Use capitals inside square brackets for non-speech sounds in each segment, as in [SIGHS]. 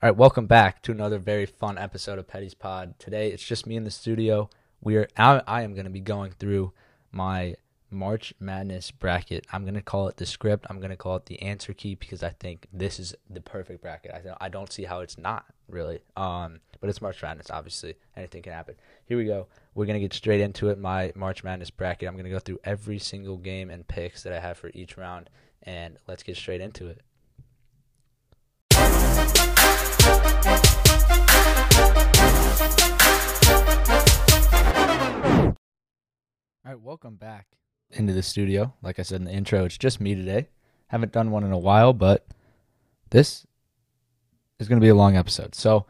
All right, welcome back to another very fun episode of Petty's Pod. Today it's just me in the studio. We are I, I am going to be going through my March Madness bracket. I'm going to call it the script. I'm going to call it the answer key because I think this is the perfect bracket. I I don't see how it's not really. Um, but it's March Madness. Obviously, anything can happen. Here we go. We're gonna get straight into it. My March Madness bracket. I'm gonna go through every single game and picks that I have for each round, and let's get straight into it. All right, welcome back into the studio. Like I said in the intro, it's just me today. Haven't done one in a while, but this is going to be a long episode. So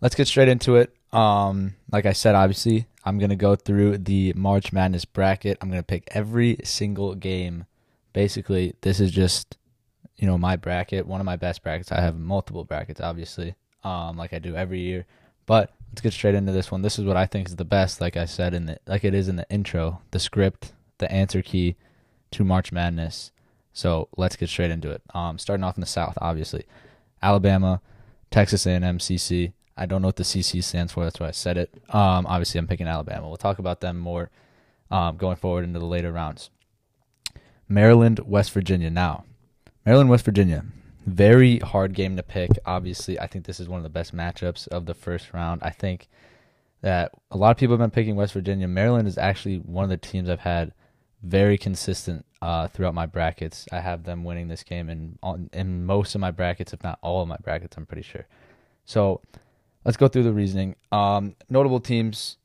let's get straight into it. Um, like I said, obviously, I'm going to go through the March Madness bracket. I'm going to pick every single game. Basically, this is just, you know, my bracket, one of my best brackets. I have multiple brackets, obviously, um, like I do every year. But let's get straight into this one. This is what I think is the best, like I said in the like it is in the intro, the script, the answer key to March Madness. So let's get straight into it. Um, starting off in the South, obviously, Alabama, Texas A&M, CC. I don't know what the CC stands for. That's why I said it. Um, obviously, I'm picking Alabama. We'll talk about them more um, going forward into the later rounds. Maryland, West Virginia. Now, Maryland, West Virginia. Very hard game to pick. Obviously, I think this is one of the best matchups of the first round. I think that a lot of people have been picking West Virginia. Maryland is actually one of the teams I've had very consistent uh, throughout my brackets. I have them winning this game in in most of my brackets, if not all of my brackets. I'm pretty sure. So let's go through the reasoning. Um, notable teams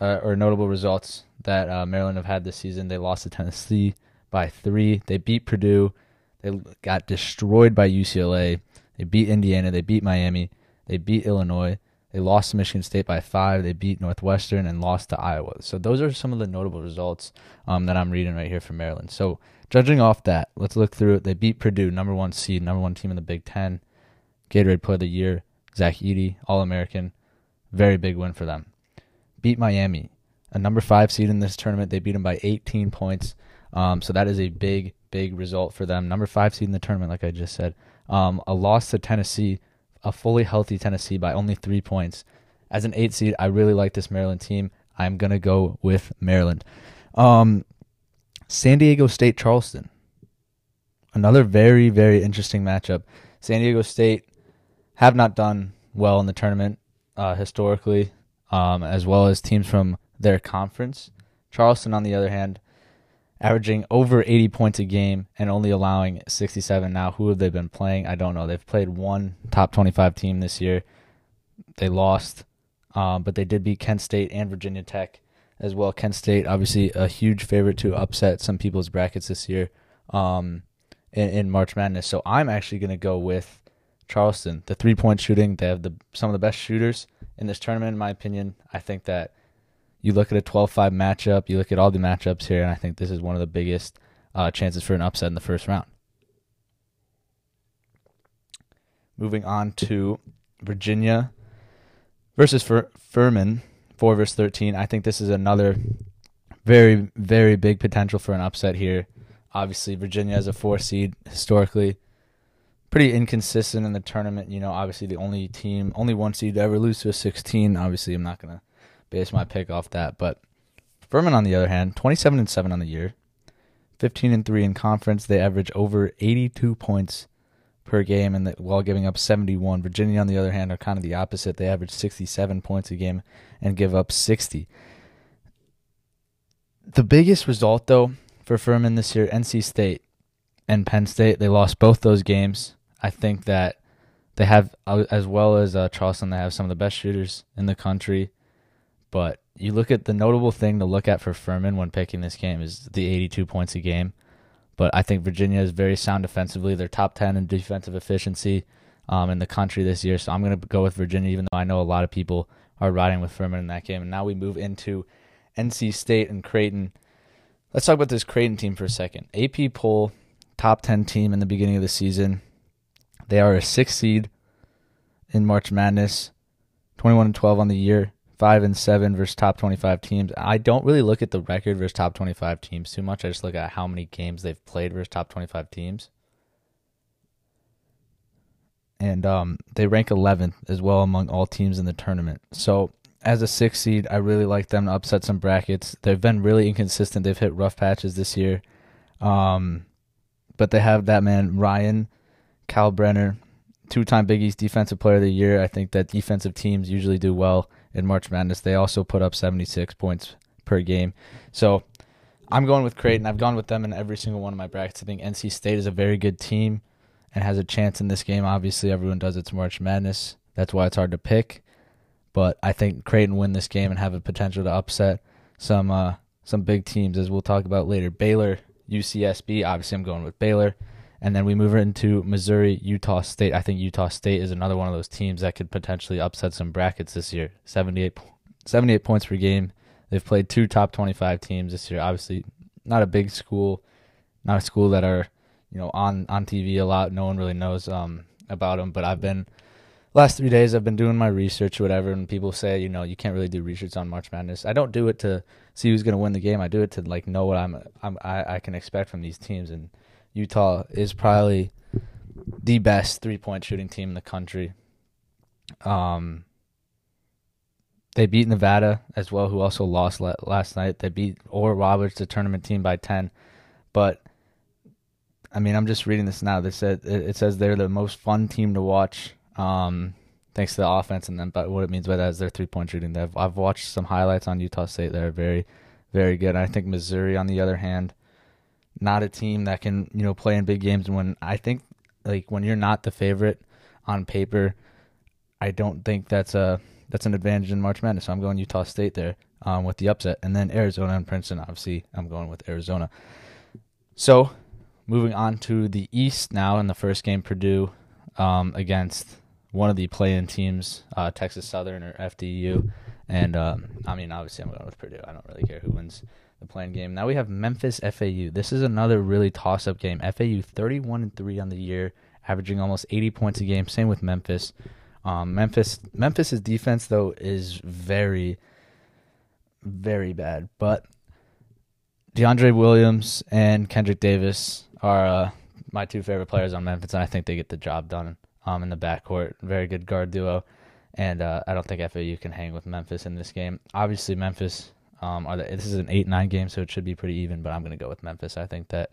uh, or notable results that uh, Maryland have had this season. They lost to Tennessee by three. They beat Purdue. They got destroyed by UCLA. They beat Indiana. They beat Miami. They beat Illinois. They lost to Michigan State by five. They beat Northwestern and lost to Iowa. So those are some of the notable results um, that I'm reading right here from Maryland. So judging off that, let's look through it. They beat Purdue, number one seed, number one team in the Big Ten. Gatorade Player of the Year. Zach Edey, All American. Very big win for them. Beat Miami, a number five seed in this tournament. They beat them by 18 points. Um, so that is a big, big result for them. Number five seed in the tournament, like I just said. Um, a loss to Tennessee, a fully healthy Tennessee by only three points. As an eight seed, I really like this Maryland team. I'm going to go with Maryland. Um, San Diego State Charleston. Another very, very interesting matchup. San Diego State have not done well in the tournament uh, historically, um, as well as teams from their conference. Charleston, on the other hand, averaging over 80 points a game and only allowing 67. Now, who have they been playing? I don't know. They've played one top 25 team this year. They lost, um, but they did beat Kent State and Virginia Tech as well. Kent State, obviously, a huge favorite to upset some people's brackets this year um, in, in March Madness. So I'm actually going to go with Charleston, the three point shooting, they have the some of the best shooters in this tournament, in my opinion. I think that you look at a 12 5 matchup, you look at all the matchups here, and I think this is one of the biggest uh, chances for an upset in the first round. Moving on to Virginia versus Fur- Furman, 4 versus 13. I think this is another very, very big potential for an upset here. Obviously, Virginia as a four seed historically pretty inconsistent in the tournament. You know, obviously the only team, only one seed to ever lose to a 16. Obviously, I'm not gonna base my pick off that. But Furman, on the other hand, 27 and seven on the year, 15 and three in conference. They average over 82 points per game, and while giving up 71. Virginia, on the other hand, are kind of the opposite. They average 67 points a game and give up 60. The biggest result, though, for Furman this year, NC State and Penn State, they lost both those games. I think that they have, uh, as well as uh, Charleston, they have some of the best shooters in the country. But you look at the notable thing to look at for Furman when picking this game is the 82 points a game. But I think Virginia is very sound defensively. They're top 10 in defensive efficiency um, in the country this year. So I'm going to go with Virginia, even though I know a lot of people are riding with Furman in that game. And now we move into NC State and Creighton. Let's talk about this Creighton team for a second. AP poll, top 10 team in the beginning of the season. They are a six seed in March Madness, 21 and 12 on the year, five and seven versus top 25 teams. I don't really look at the record versus top 25 teams too much. I just look at how many games they've played versus top 25 teams. and um, they rank 11th as well among all teams in the tournament. So as a six seed, I really like them to upset some brackets. They've been really inconsistent. They've hit rough patches this year, um, but they have that man Ryan Kalkbrenner, two-time Big East Defensive Player of the Year. I think that defensive teams usually do well in March Madness. They also put up 76 points per game. So I'm going with Creighton. I've gone with them in every single one of my brackets. I think NC State is a very good team and has a chance in this game. Obviously, everyone does its March Madness. That's why it's hard to pick. But I think Creighton win this game and have a potential to upset some uh, some big teams, as we'll talk about later. Baylor, UCSB. Obviously, I'm going with Baylor. And then we move into Missouri, Utah State. I think Utah State is another one of those teams that could potentially upset some brackets this year. 78, 78 points per game. They've played two top 25 teams this year. Obviously, not a big school, not a school that are, you know, on on TV a lot. No one really knows um, about them. But I've been last three days. I've been doing my research, or whatever. And people say, you know, you can't really do research on March Madness. I don't do it to see who's going to win the game. I do it to like know what I'm, I'm I, I can expect from these teams. And Utah is probably the best three point shooting team in the country. Um, they beat Nevada as well, who also lost last night. They beat Oral Roberts, the tournament team, by ten. But I mean, I'm just reading this now. They said it says they're the most fun team to watch, um, thanks to the offense, and then but what it means by that is their three point shooting. I've I've watched some highlights on Utah State. They're very, very good. I think Missouri, on the other hand, not a team that can you know play in big games. When I think like when you're not the favorite on paper, I don't think that's a that's an advantage in March Madness. So I'm going Utah State there um, with the upset, and then Arizona and Princeton. Obviously, I'm going with Arizona. So moving on to the East now in the first game, Purdue um, against one of the play-in teams, uh, Texas Southern or FDU, and um, I mean obviously I'm going with Purdue. I don't really care who wins the playing game. Now we have Memphis FAU. This is another really toss-up game. FAU 31 and three on the year, averaging almost 80 points a game. Same with Memphis. Um, Memphis Memphis's defense though is very, very bad. But DeAndre Williams and Kendric Davis are uh, my two favorite players on Memphis, and I think they get the job done um, in the backcourt. Very good guard duo, and uh, I don't think FAU can hang with Memphis in this game. Obviously, Memphis um, are the, this is an eight nine game, so it should be pretty even. But I'm going to go with Memphis. I think that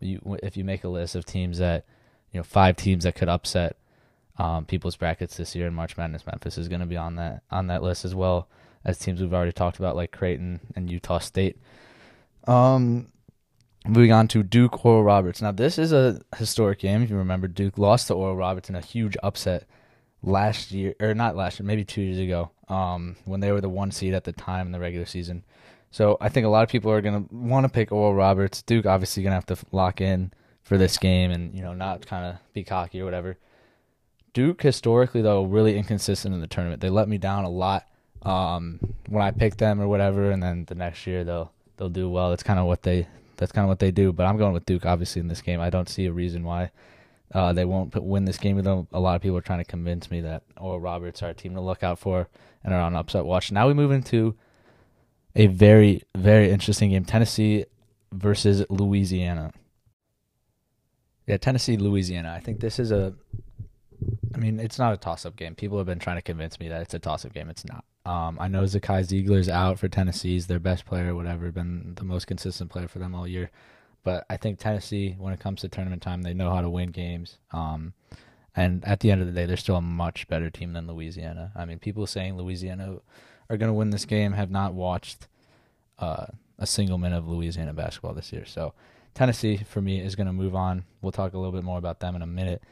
you, if you make a list of teams that you know five teams that could upset um, people's brackets this year in March Madness. Memphis is going to be on that on that list as well as teams we've already talked about like Creighton and Utah State. Um, moving on to Duke Oral Roberts. Now this is a historic game. If you remember, Duke lost to Oral Roberts in a huge upset last year, or not last year, maybe two years ago, um, when they were the one seed at the time in the regular season. So I think a lot of people are to want to pick Oral Roberts. Duke obviously to have to lock in for this game and you know not kind of be cocky or whatever. Duke historically though really inconsistent in the tournament. They let me down a lot um, when I picked them or whatever, and then the next year they'll they'll do well. That's kind of what they that's kind of what they do. But I'm going with Duke obviously in this game. I don't see a reason why uh, they won't put, win this game. Though a lot of people are trying to convince me that Oral Roberts are a team to look out for and are on upset watch. Now we move into a very very interesting game: Tennessee versus Louisiana. Yeah, Tennessee, Louisiana. I think this is a I mean, it's not a toss-up game. People have been trying to convince me that it's a toss-up game. It's not. Um, I know Zakai Zeigler's out for Tennessee. He's their best player, whatever, been the most consistent player for them all year. But I think Tennessee, when it comes to tournament time, they know how to win games. Um, and at the end of the day, they're still a much better team than Louisiana. I mean, people saying Louisiana are going to win this game have not watched uh, a single minute of Louisiana basketball this year. So Tennessee, for me, is going to move on. We'll talk a little bit more about them in a minute.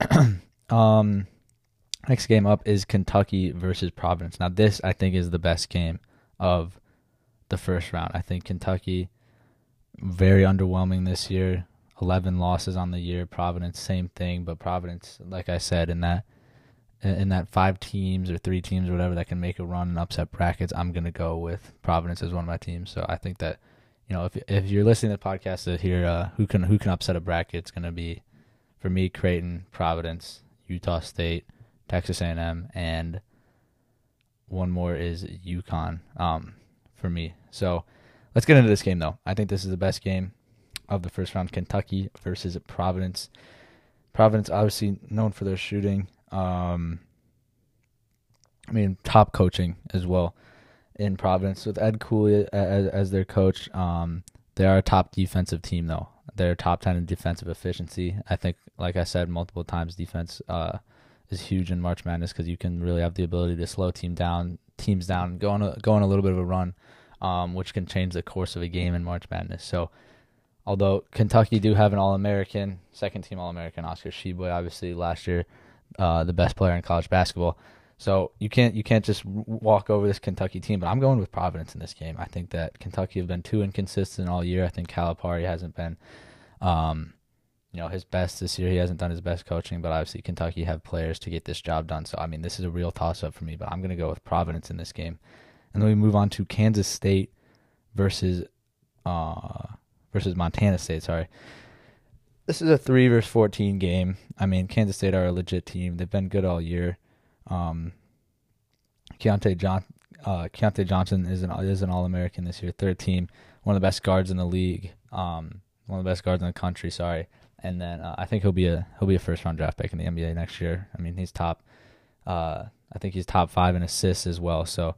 [CLEARS THROAT] Um, next game up is Kentucky versus Providence. Now, this I think is the best game of the first round. I think Kentucky very underwhelming this year. 11 losses on the year. Providence same thing, but Providence like I said in that in that five teams or three teams or whatever that can make a run and upset brackets, I'm going to go with Providence as one of my teams. So I think that you know, if if you're listening to the podcast to hear uh, who can who can upset a bracket, it's going to be for me Creighton, Providence, Utah State, Texas A&M, and one more is UConn um, for me. So let's get into this game though. I think this is the best game of the first round. Kentucky versus Providence. Providence obviously known for their shooting. Um, I mean, top coaching as well in Providence with Ed Cooley as, as their coach. Um, they are a top defensive team, though. They're top 10 in defensive efficiency. I think, like I said multiple times, defense uh, is huge in March Madness because you can really have the ability to slow team down, teams down, go on a, go on a little bit of a run, um, which can change the course of a game in March Madness. So, although Kentucky do have an All American, second team All American, Oscar Tshiebwe, obviously last year, uh, the best player in college basketball. So you can't you can't just walk over this Kentucky team. But I'm going with Providence in this game. I think that Kentucky have been too inconsistent all year. I think Calipari hasn't been, um, you know, his best this year. He hasn't done his best coaching. But obviously Kentucky have players to get this job done. So I mean, this is a real toss up for me. But I'm going to go with Providence in this game. And then we move on to Kansas State versus uh versus Montana State. Sorry. This is a three versus fourteen game. I mean, Kansas State are a legit team. They've been good all year. Um, Keyontae, John, uh, Keyontae Johnson is an is an All American this year, third team, one of the best guards in the league, um, one of the best guards in the country. Sorry, and then uh, I think he'll be a he'll be a first round draft pick in the NBA next year. I mean, he's top. Uh, I think he's top five in assists as well. So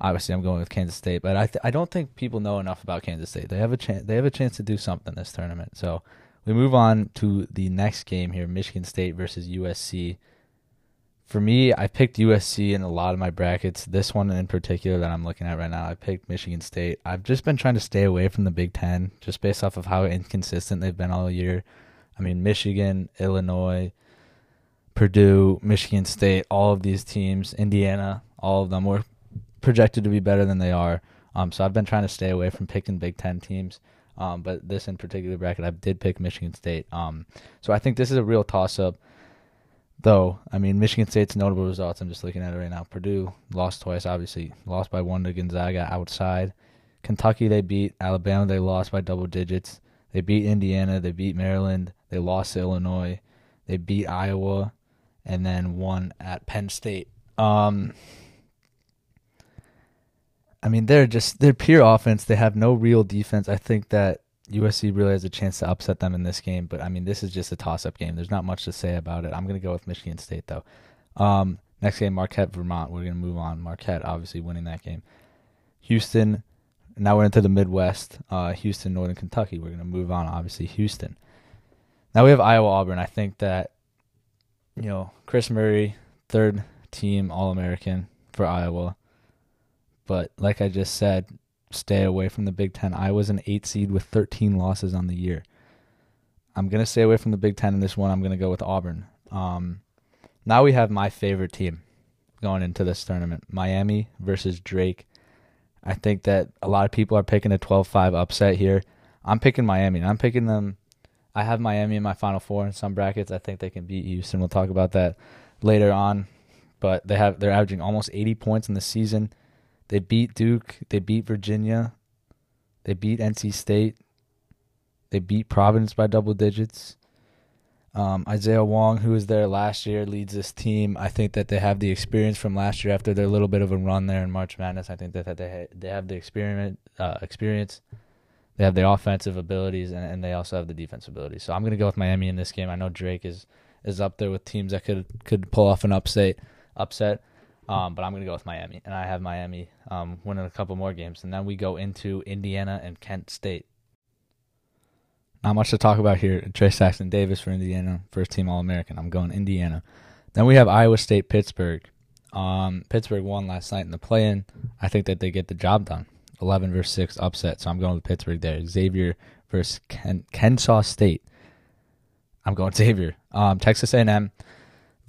obviously, I'm going with Kansas State, but I th- I don't think people know enough about Kansas State. They have a chance. They have a chance to do something this tournament. So we move on to the next game here: Michigan State versus USC for me, I picked USC in a lot of my brackets. This one in particular that I'm looking at right now, I picked Michigan State. I've just been trying to stay away from the Big Ten just based off of how inconsistent they've been all year. I mean, Michigan, Illinois, Purdue, Michigan State, all of these teams, Indiana, all of them were projected to be better than they are. Um, so I've been trying to stay away from picking Big Ten teams. Um, but this in particular bracket, I did pick Michigan State. Um, so I think this is a real toss up. Though, I mean, Michigan State's notable results, I'm just looking at it right now. Purdue lost twice, obviously. Lost by one to Gonzaga outside. Kentucky, they beat. Alabama, they lost by double digits. They beat Indiana. They beat Maryland. They lost to Illinois. They beat Iowa. And then won at Penn State. Um, I mean, they're just, they're pure offense. They have no real defense. I think that USC really has a chance to upset them in this game, but I mean, this is just a toss-up game. There's not much to say about it. I'm going to go with Michigan State though. Um, next game, Marquette, Vermont. We're going to move on. Marquette obviously winning that game. Houston. Now we're into the Midwest. Uh, Houston, Northern Kentucky. We're going to move on. Obviously, Houston. Now we have Iowa, Auburn. I think that you know Kris Murray, third team All American for Iowa. But like I just said, stay away from the Big Ten. I was an eight seed with 13 losses on the year. I'm going to stay away from the Big Ten in this one. I'm going to go with Auburn. Um, now we have my favorite team going into this tournament Miami versus Drake. I think that a lot of people are picking a 12 5 upset here. I'm picking Miami, and I'm picking them. I have Miami in my Final Four in some brackets. I think they can beat Houston. We'll talk about that later on. But they have they're averaging almost 80 points in the season. They beat Duke. They beat Virginia. They beat NC State. They beat Providence by double digits. Um, Isaiah Wong, who was there last year, leads this team. I think that they have the experience from last year after their little bit of a run there in March Madness. I think that, that they they have the experiment uh, experience. They have the offensive abilities and, and they also have the defense abilities. So I'm going to go with Miami in this game. I know Drake is is up there with teams that could could pull off an upset. Upset. Um, but I'm going to go with Miami, and I have Miami um, winning a couple more games, and then we go into Indiana and Kent State. Not much to talk about here. Trayce Jackson Davis for Indiana, first team All American. I'm going Indiana. Then we have Iowa State Pittsburgh. Um, Pittsburgh won last night in the play-in. I think that they get the job done. 11 versus 6 upset, so I'm going with Pittsburgh there. Xavier versus Ken- Kennesaw State. I'm going [LAUGHS] Xavier. Um, Texas A&M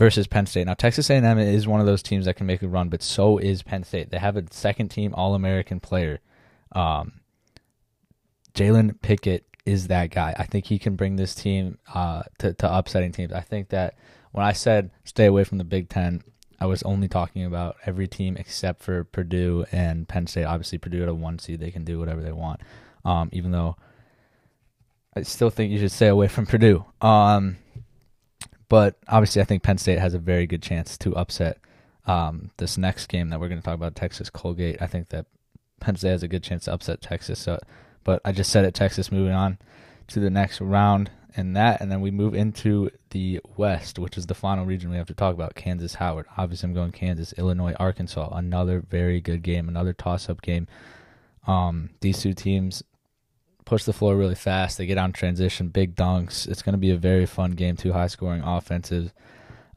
versus Penn State. Now Texas A&M is one of those teams that can make a run, but so is Penn State. They have a second team All American player. Um, Jalen Pickett is that guy. I think he can bring this team uh, to, to upsetting teams. I think that when I said stay away from the Big Ten, I was only talking about every team except for Purdue and Penn State. Obviously, Purdue at a one seed, they can do whatever they want. Um, even though I still think you should stay away from Purdue. Um, but obviously, I think Penn State has a very good chance to upset um, this next game that we're going to talk about, Texas Colgate. I think that Penn State has a good chance to upset Texas. So, but I just said it, Texas moving on to the next round, and that, and then we move into the West, which is the final region we have to talk about. Kansas Howard. Obviously, I'm going Kansas, Illinois, Arkansas. Another very good game, another toss-up game. Um, these two teams push the floor really fast. They get on transition, big dunks. It's going to be a very fun game. Two high-scoring offensive.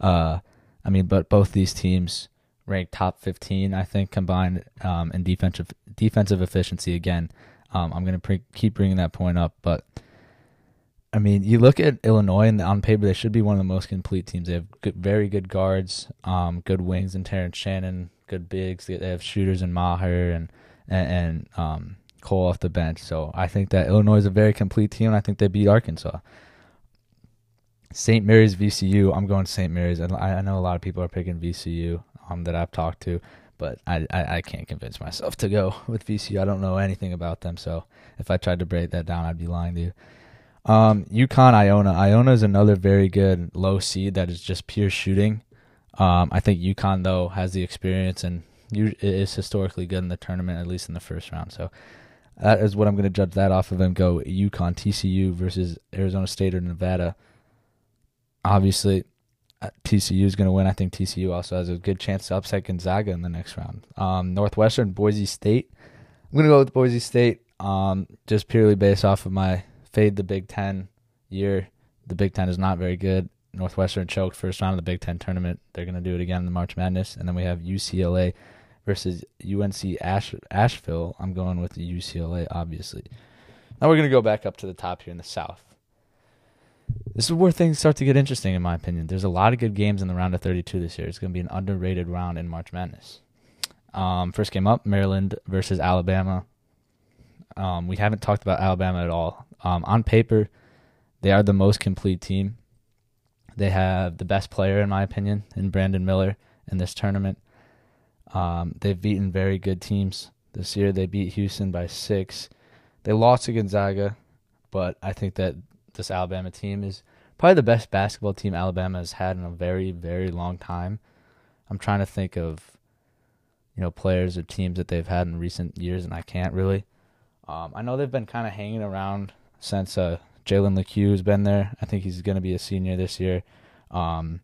Uh, I mean, but both these teams ranked top 15, I think, combined um, in defensive defensive efficiency. Again, um, I'm going to pre- keep bringing that point up, but I mean, you look at Illinois, and on paper they should be one of the most complete teams. They have good, very good guards, um, good wings, and Terrence Shannon, good bigs. They have shooters in Mayer and and, and um, Cole off the bench. So I think that Illinois is a very complete team. and I think they beat Arkansas. St. Mary's VCU. I'm going St. Mary's. I, I know a lot of people are picking VCU um, that I've talked to, but I, I, I can't convince myself to go [LAUGHS] with VCU. I don't know anything about them, so if I tried to break that down, I'd be lying to you. Um, UConn Iona. Iona is another very good low seed that is just pure shooting. Um, I think UConn though has the experience and is historically good in the tournament, at least in the first round. So that is what I'm going to judge that off of and go UConn TCU versus Arizona State or Nevada. Obviously, uh, TCU is going to win. I think TCU also has a good chance to upset Gonzaga in the next round. Um, Northwestern, Boise State. I'm going to go with Boise State um, just purely based off of my fade the Big Ten year. The Big Ten is not very good. Northwestern choked first round of the Big Ten tournament. They're going to do it again in the March Madness. And then we have UCLA versus UNC Ash- Asheville. I'm going with the UCLA, obviously. Now we're going to go back up to the top here in the South. This is where things start to get interesting, in my opinion. There's a lot of good games in the round of 32 this year. It's going to be an underrated round in March Madness. Um, first game up, Maryland versus Alabama. Um, we haven't talked about Alabama at all. Um, on paper, they are the most complete team. They have the best player, in my opinion, in Brandon Miller in this tournament. Um, they've beaten very good teams this year. They beat Houston by six. They lost to Gonzaga, but I think that this Alabama team is probably the best basketball team Alabama has had in a very, very long time. I'm trying to think of, you know, players or teams that they've had in recent years, and I can't really. Um, I know they've been kind of hanging around since uh, Jalen Lecque has been there. I think he's going to be a senior this year. Um,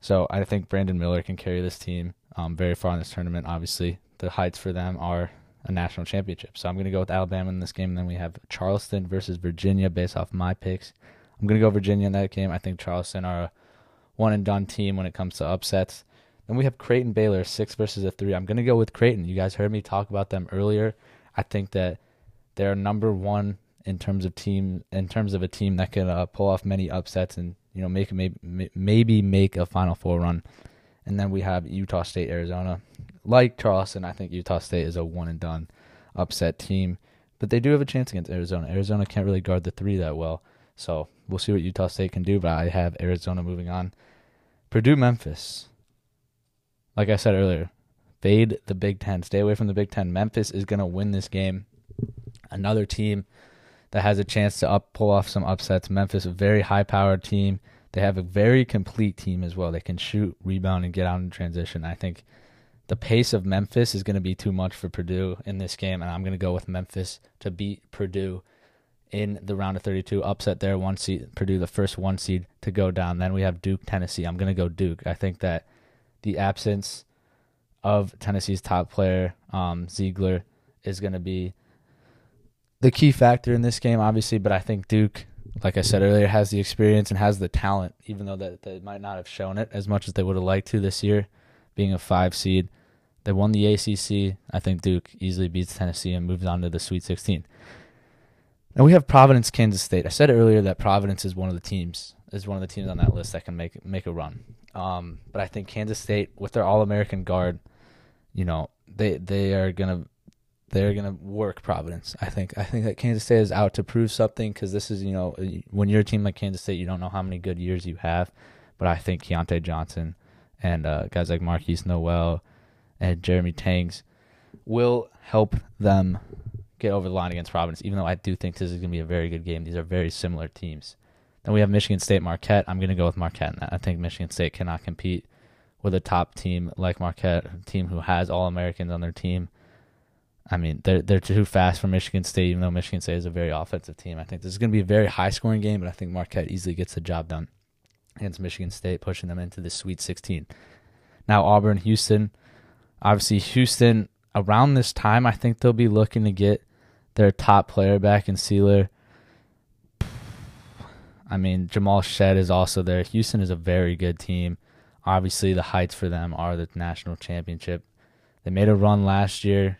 so I think Brandon Miller can carry this team um, very far in this tournament. Obviously, the heights for them are a national championship. So I'm going to go with Alabama in this game. And then we have Charleston versus Virginia based off my picks. I'm going to go Virginia in that game. I think Charleston are a one and done team when it comes to upsets. Then we have Creighton Baylor, six versus a three. I'm going to go with Creighton. You guys heard me talk about them earlier. I think that they're number one in terms of team, in terms of a team that can uh, pull off many upsets and you know make maybe maybe make a Final Four run. And then we have Utah State, Arizona like Charleston, I think Utah State is a one and done upset team, but they do have a chance against Arizona. Arizona can't really guard the three that well, so we'll see what Utah State can do. But I have Arizona moving on. Purdue, Memphis. Like I said earlier, fade the Big Ten. Stay away from the Big Ten. Memphis is going to win this game. Another team that has a chance to up pull off some upsets. Memphis, a very high powered team. They have a very complete team as well. They can shoot, rebound, and get out in transition. I think the pace of Memphis is going to be too much for Purdue in this game, and I'm going to go with Memphis to beat Purdue in the round of 32, upset there, one seed, Purdue, the first one seed to go down. Then we have Duke, Tennessee. I'm going to go Duke. I think that the absence of Tennessee's top player, um, Zeigler, is going to be the key factor in this game, obviously. But I think Duke, like I said earlier, has the experience and has the talent, even though that they might not have shown it as much as they would have liked to this year, being a five seed. They won the ACC. I think Duke easily beats Tennessee and moves on to the Sweet 16. Now we have Providence, Kansas State. I said earlier that Providence is one of the teams is one of the teams on that list that can make make a run. Um, but I think Kansas State, with their All American guard, you know, they they are gonna they're gonna work Providence. I think I think that Kansas State is out to prove something because this is you know when you're a team like Kansas State, you don't know how many good years you have. But I think Keyontae Johnson and uh, guys like Markquis Nowell and Jeremy Tangs will help them get over the line against Providence, even though I do think this is to be a very good game. These are very similar teams. Then we have Michigan State Marquette. I'm to go with Marquette. I think Michigan State cannot compete with a top team like Marquette, a team who has All Americans on their team. I mean, they're they're too fast for Michigan State, even though Michigan State is a very offensive team. I think this is going to be a very high scoring game, but I think Marquette easily gets the job done against Michigan State, pushing them into the Sweet 16. Now Auburn, Houston. Obviously, Houston around this time, I think they'll be looking to get their top player back in Sieler. I mean, Jamal Shead is also there. Houston is a very good team. Obviously, the heights for them are the national championship. They made a run last year.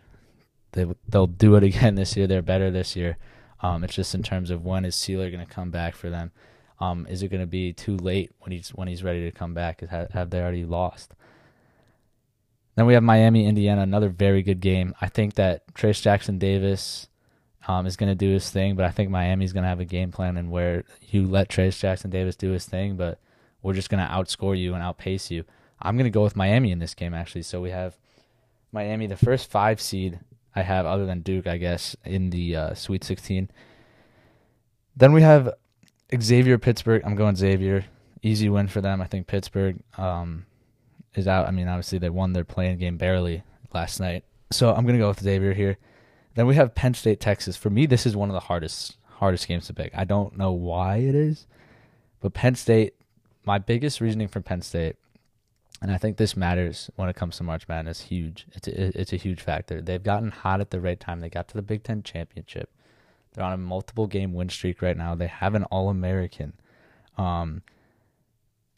They they'll do it [LAUGHS] again this year. They're better this year. Um, it's just in terms of when is Sieler going to come back for them. Um, is it going to be too late when he's when he's ready to come back? Have, have they already lost? Then we have Miami, Indiana, another very good game. I think that Trayce Jackson Davis um, is going to do his thing, but I think Miami's going to have a game plan and where you let Trayce Jackson Davis do his thing, but we're just going to outscore you and outpace you. I'm going to go with Miami in this game, actually. So we have Miami, the first five seed I have, other than Duke, I guess, in the uh, Sweet 16. Then we have Xavier Pittsburgh. I'm going Xavier. Easy win for them. I think Pittsburgh um, is out. I mean, obviously they won their playing game barely last night. So I'm gonna go with Xavier here. Then we have Penn State, Texas. For me, this is one of the hardest hardest games to pick. I don't know why it is, but Penn State. My biggest reasoning for Penn State, and I think this matters when it comes to March Madness, huge. It's a, it's a huge factor. They've gotten hot at the right time. They got to the Big Ten championship. They're on a multiple game win streak right now. They have an All American. Um,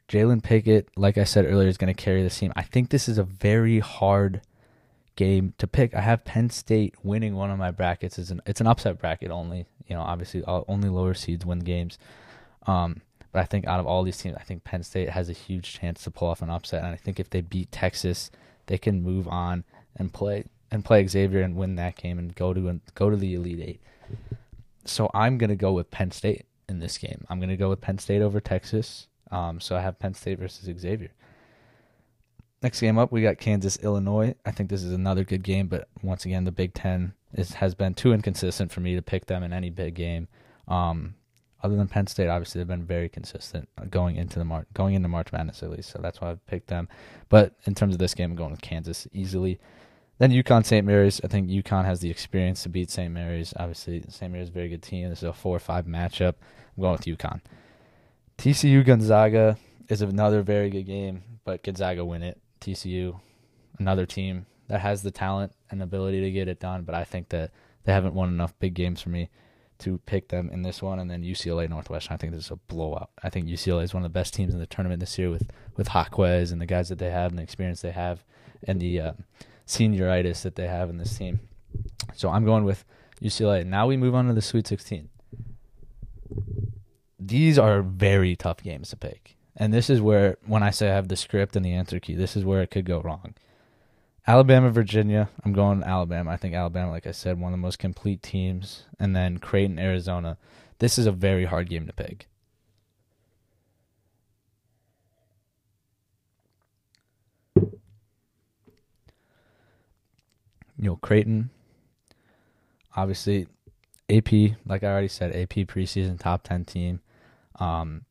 Jalen Pickett, like I said earlier, is going to carry this team. I think this is a very hard game to pick. I have Penn State winning one of my brackets. It's an it's an upset bracket only. You know, obviously only lower seeds win games. Um, but I think out of all these teams, I think Penn State has a huge chance to pull off an upset. And I think if they beat Texas, they can move on and play and play Xavier and win that game and go to and go to the Elite Eight. So I'm gonna go with Penn State in this game. I'm gonna go with Penn State over Texas. Um, so I have Penn State versus Xavier. Next game up, we got Kansas, Illinois. I think this is another good game, but once again, the Big Ten is, has been too inconsistent for me to pick them in any big game. Um, other than Penn State, obviously they've been very consistent going into the Mar- going into March Madness at least, so that's why I've picked them. But in terms of this game, I'm going with Kansas easily. Then UConn St. Mary's. I think UConn has the experience to beat St. Mary's. Obviously, St. Mary's a very good team. This is a four or five matchup. I'm going with UConn. TCU Gonzaga is another very good game, but Gonzaga win it. TCU, another team that has the talent and ability to get it done, but I think that they haven't won enough big games for me to pick them in this one. And then UCLA Northwestern, I think this is a blowout. I think UCLA is one of the best teams in the tournament this year with with Jaquez and the guys that they have and the experience they have and the uh, senioritis that they have in this team. So I'm going with UCLA. Now we move on to the Sweet 16 these are very tough games to pick. And this is where, when I say I have the script and the answer key, this is where it could go wrong. Alabama, Virginia. I'm going Alabama. I think Alabama, like I said, one of the most complete teams. And then Creighton, Arizona. This is a very hard game to pick. You know, Creighton, obviously, AP, like I already said, AP preseason top 10 team. Um,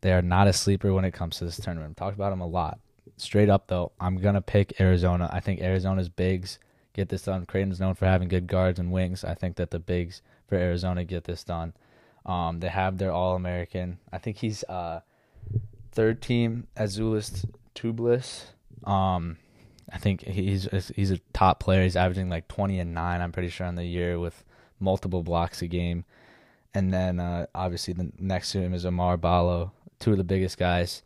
they are not a sleeper when it comes to this tournament. I've talked about them a lot. Straight up though, I'm gonna pick Arizona. I think Arizona's bigs get this done. Creighton's known for having good guards and wings. I think that the bigs for Arizona get this done. Um, they have their All American. I think he's uh, third team Azuolas Tubelis. Um, I think he's he's a top player. He's averaging like 20 and nine. I'm pretty sure on the year with multiple blocks a game. And then uh, obviously the next to him is Oumar Ballo, two of the biggest guys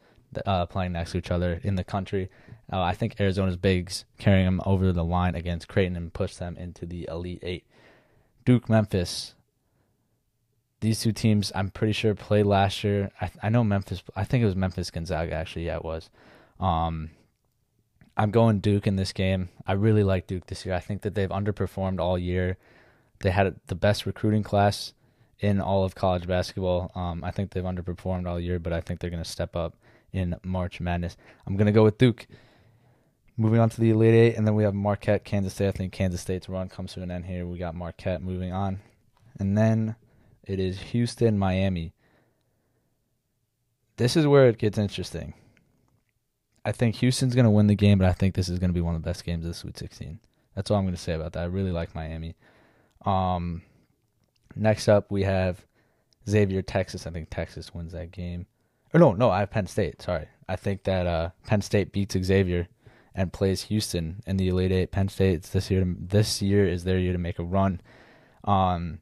uh, playing next to each other in the country. Uh, I think Arizona's bigs carrying them over the line against Creighton and push them into the Elite Eight. Duke, Memphis. These two teams, I'm pretty sure, played last year. I, I know Memphis. I think it was Memphis Gonzaga. Actually, yeah, it was. Um, I'm going Duke in this game. I really like Duke this year. I think that they've underperformed all year. They had the best recruiting class in all of college basketball. Um, I think they've underperformed all year, but I think they're going to step up in March Madness. I'm going to go with Duke. Moving on to the Elite Eight, and then we have Marquette, Kansas State. I think Kansas State's run comes to an end here. We got Marquette moving on. And then it is Houston, Miami. This is where it gets interesting. I think Houston's going to win the game, but I think this is going to be one of the best games of the Sweet 16. That's all I'm going to say about that. I really like Miami. Um, next up we have Xavier, Texas. I think Texas wins that game. Or no, no, I have Penn State. Sorry, I think that uh, Penn State beats Xavier and plays Houston in the Elite Eight. Penn State this year. This year is their year to make a run. Um,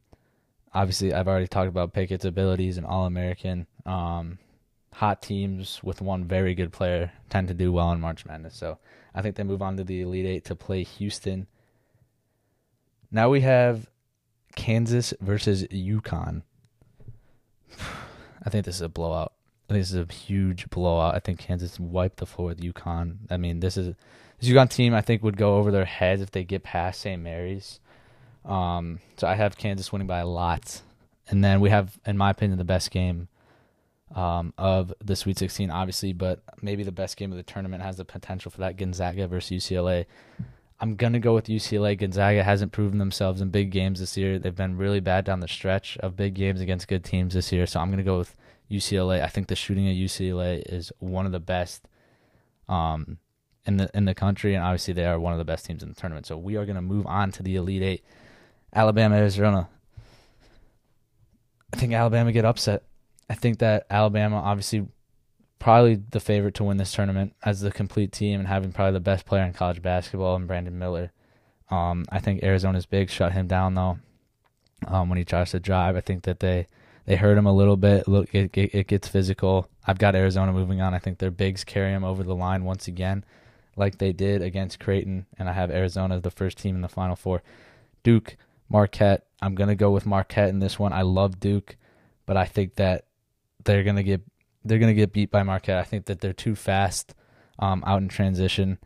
obviously, I've already talked about Pickett's abilities and All American. Um, hot teams with one very good player tend to do well in March Madness. So I think they move on to the Elite Eight to play Houston. Now we have Kansas versus UConn. [SIGHS] I think this is a blowout. I think this is a huge blowout. I think Kansas wiped the floor with UConn. I mean, this is this UConn team. I think would go over their heads if they get past St. Mary's. Um, so I have Kansas winning by a lot, and then we have, in my opinion, the best game um, of the Sweet 16, obviously, but maybe the best game of the tournament has the potential for that Gonzaga versus UCLA. I'm to go with UCLA. Gonzaga hasn't proven themselves in big games this year. They've been really bad down the stretch of big games against good teams this year. So I'm to go with UCLA. I think the shooting at UCLA is one of the best um, in the in the country, and obviously they are one of the best teams in the tournament. So we are going to move on to the Elite Eight. Alabama, Arizona. I think Alabama get upset. I think that Alabama, obviously, probably the favorite to win this tournament as the complete team and having probably the best player in college basketball and Brandon Miller. Um, I think Arizona's big shut him down though. Um, when he tries to drive, I think that they they hurt him a little bit. Look, it, it, it gets physical. I've got Arizona moving on. I think their bigs carry him over the line once again, like they did against Creighton, and I have Arizona the first team in the Final Four. Duke, Marquette. I'm gonna go with Marquette in this one. I love Duke, but I think that they're gonna get they're gonna get beat by Marquette. I think that they're too fast um, out in transition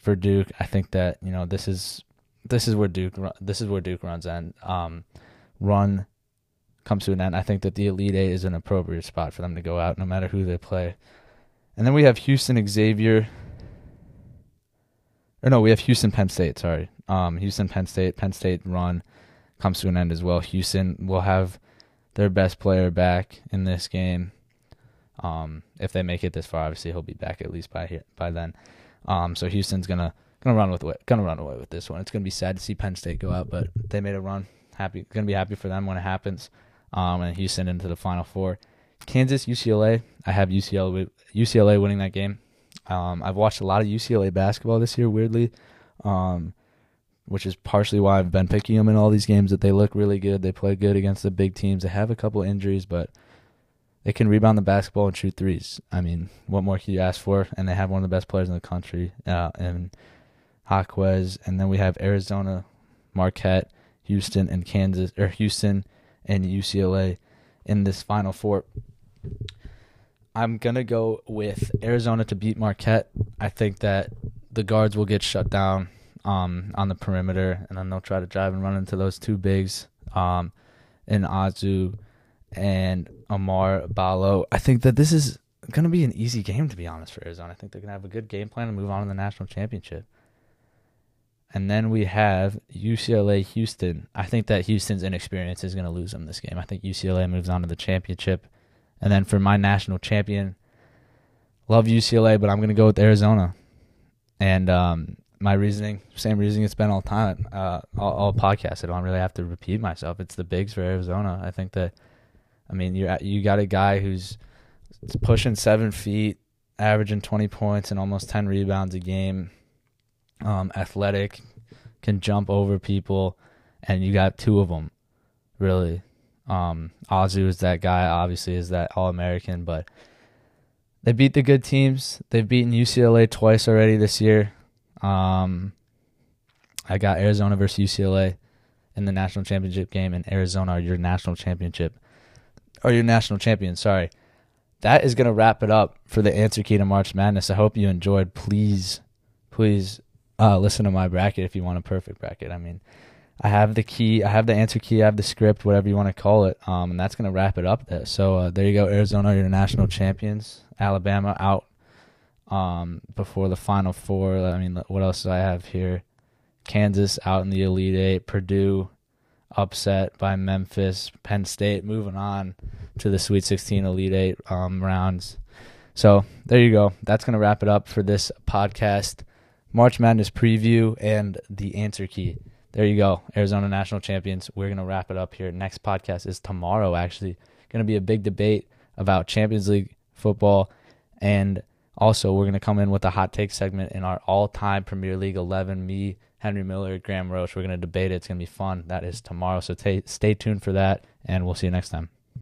for Duke. I think that you know this is this is where Duke this is where Duke runs and um, run comes to an end. I think that the Elite Eight is an appropriate spot for them to go out, no matter who they play. And then we have Houston Xavier. Or no, we have Houston Penn State. Sorry, um, Houston Penn State. Penn State run comes to an end as well. Houston will have their best player back in this game. Um, if they make it this far, obviously he'll be back at least by here, by then. Um, so Houston's gonna gonna run with gonna run away with this one. It's gonna be sad to see Penn State go out, but they made a run. Happy, gonna be happy for them when it happens. Um, and Houston into the Final Four. Kansas, UCLA. I have UCLA UCLA winning that game. Um, I've watched a lot of UCLA basketball this year. Weirdly, um, which is partially why I've been picking them in all these games. That they look really good. They play good against the big teams. They have a couple injuries, but they can rebound the basketball and shoot threes. I mean, what more can you ask for? And they have one of the best players in the country, uh, and Jaquez. And then we have Arizona, Marquette, Houston, and Kansas, or Houston and UCLA in this Final Four. I'm gonna go with Arizona to beat Marquette. I think that the guards will get shut down um, on the perimeter, and then they'll try to drive and run into those two bigs um, in Azu and Oumar Ballo. I think that this is going to be an easy game, to be honest, for Arizona. I think they're to have a good game plan and move on to the national championship. And then we have UCLA Houston. I think that Houston's inexperience is going to lose them this game. I think UCLA moves on to the championship. And then for my national champion, love UCLA, but I'm going to go with Arizona. And um, my reasoning, same reasoning it's been all time, uh, all, all podcasts. I don't really have to repeat myself. It's the bigs for Arizona. I think that, I mean, you you got a guy who's pushing seven feet, averaging twenty points and almost ten rebounds a game. Um, athletic, can jump over people, and you got two of them, really. Um, Azu is that guy. Obviously, is that All American, but they beat the good teams. They've beaten UCLA twice already this year. Um, I got Arizona versus UCLA in the national championship game, and Arizona are your national championship, or your national champion. Sorry. That is going to wrap it up for the answer key to March Madness. I hope you enjoyed. Please, please uh, listen to my bracket if you want a perfect bracket. I mean, I have the key, I have the answer key, I have the script, whatever you want to call it. Um, and that's going to wrap it up there. So uh, there you go. Arizona, your national champions. Alabama out um, before the Final Four. I mean, what else do I have here? Kansas out in the Elite Eight. Purdue upset by Memphis. Penn State moving on to the Sweet 16 Elite Eight um, rounds. So there you go. That's going to wrap it up for this podcast. March Madness preview and the answer key. There you go. Arizona National Champions. We're going to wrap it up here. Next podcast is tomorrow, actually. Going to be a big debate about Champions League football. And also, we're going to come in with a hot take segment in our all time Premier League 11. Me, Henry Miller, Graham Roach. We're going to debate it. It's going to be fun. That is tomorrow. So t- stay tuned for that, and we'll see you next time.